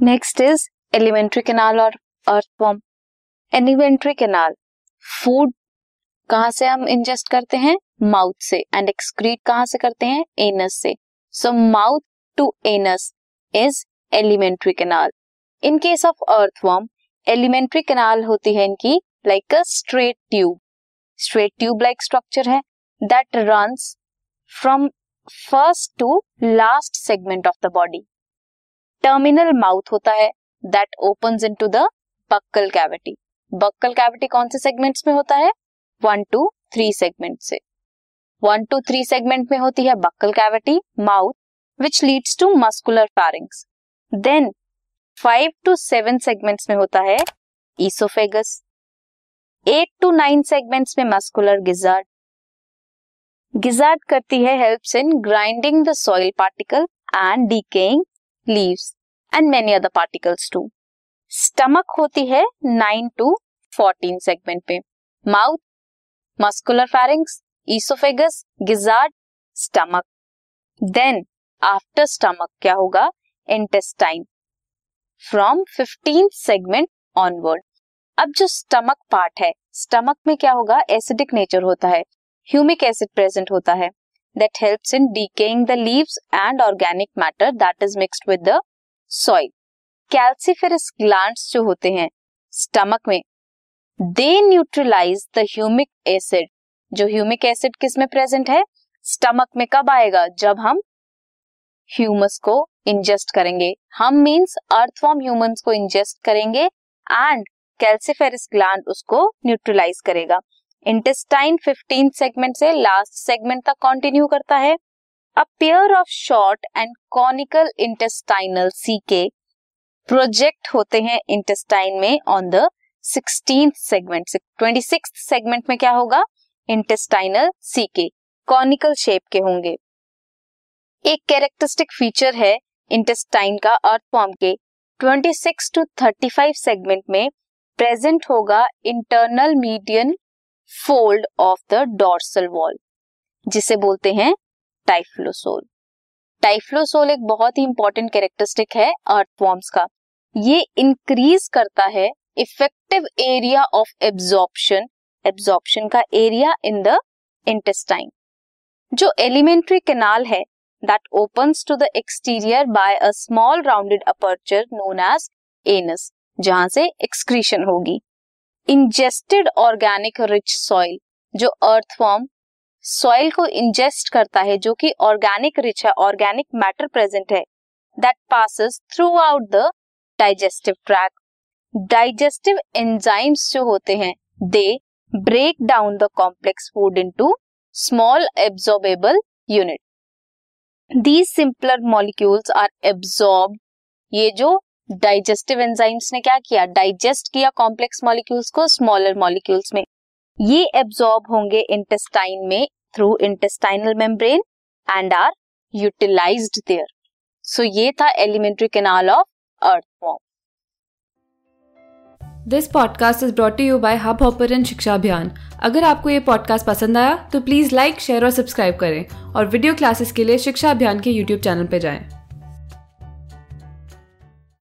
Next is alimentary canal और earthworm elementary canal food कहाँ से हम इंजेस्ट करते हैं? माउथ से एंड एक्सक्रीट कहाँ से करते हैं? एनस से. So mouth to anus is alimentary canal in case of earthworm alimentary canal होती है इनकी like a straight tube straight tube like structure है that runs from first to last segment of the body terminal mouth होता है that open into the buccal cavity buccal cavity कौन से segments में होता है? वन टू थ्री सेगमेंट से. One two three segment में होती है buccal cavity mouth which leads to muscular pharynx then five to seven segments में होता है oesophagus eight to nine segments में मस्कुलर गिजार्ड गिजार्ड करती है helps in grinding the soil particle and decaying leaves and many other particles to stomach होती है nine to fourteen segment में mouth muscular pharynx oesophagus gizzard stomach then after stomach क्या होगा? Intestine from fifteen segment onward अब जो stomach part है stomach में क्या होगा? एसिडिक नेचर होता है. ह्यूमिक एसिड प्रेजेंट होता है. That helps in decaying the leaves and organic matter that is mixed with the soil calciferous glands जो होते हैं स्टमक में they neutralise the humic acid जो ह्यूमिक एसिड किसमें प्रेजेंट है? स्टमक में कब आएगा? जब हम ह्यूमस को इंजेस्ट करेंगे। हम मींस अर्थवॉर्म ह्यूमंस को इंजेस्ट करेंगे एंड कैल्सीफेरस ग्लैंड उसको न्यूट्रलाइज करेगा। इंटेस्टाइन 15 सेगमेंट से लास्ट सेगमेंट तक कंटिन्यू करता है। A pair of short and conical intestinal caeca project होते हैं इंटेस्टाइन में on the sixteen segment twenty six segment में क्या होगा? इंटेस्टाइनल सीके कॉनिकल शेप के होंगे। एक कैरेक्टरिस्टिक फीचर है इंटेस्टाइन का अर्थ फॉर्म के। 26 टू 35 सेगमेंट में प्रेजेंट होगा internal median fold of the dorsal wall जिसे बोलते हैं टाइफ्लोसोल टाइफ्लोसोल एक बहुत ही इंपॉर्टेंट कैरेक्टरिस्टिक है अर्थवॉर्म्स का। ये इंक्रीज करता है effective area of absorption absorption का एरिया इन द इंटेस्टाइन जो एलिमेंट्री कैनाल है that opens to the exterior by a small rounded aperture known as anus जहाँ से एक्सक्रीशन होगी। इंजेस्टेड ऑर्गेनिक रिच सॉइल जो अर्थवॉर्म सॉइल को ingest करता है, जो कि ऑर्गेनिक रिच है ऑर्गेनिक मैटर प्रेजेंट है that passes throughout the digestive tract digestive enzymes जो होते हैं they break down the complex food into small absorbable unit these simpler molecules are absorb ये जो डाइजेस्टिव एंजाइम्स ने क्या किया? डाइजेस्ट किया कॉम्प्लेक्स मॉलिक्यूल्स को स्मॉलर मॉलिक्यूल्स में। ये एब्जॉर्ब होंगे इंटेस्टाइन में through intestinal membrane and are utilised there so ये था alimentary canal of earthworm this podcast is brought you by hub hopper Shiksha Abhiyan अगर आपको ये पॉडकास्ट पसंद आया तो प्लीज़ लाइक शेयर और सब्सक्राइब करें और वीडियो क्लासेस के लिए शिक्षा अभियान के यूट्यूब चैनल पर जाएँ।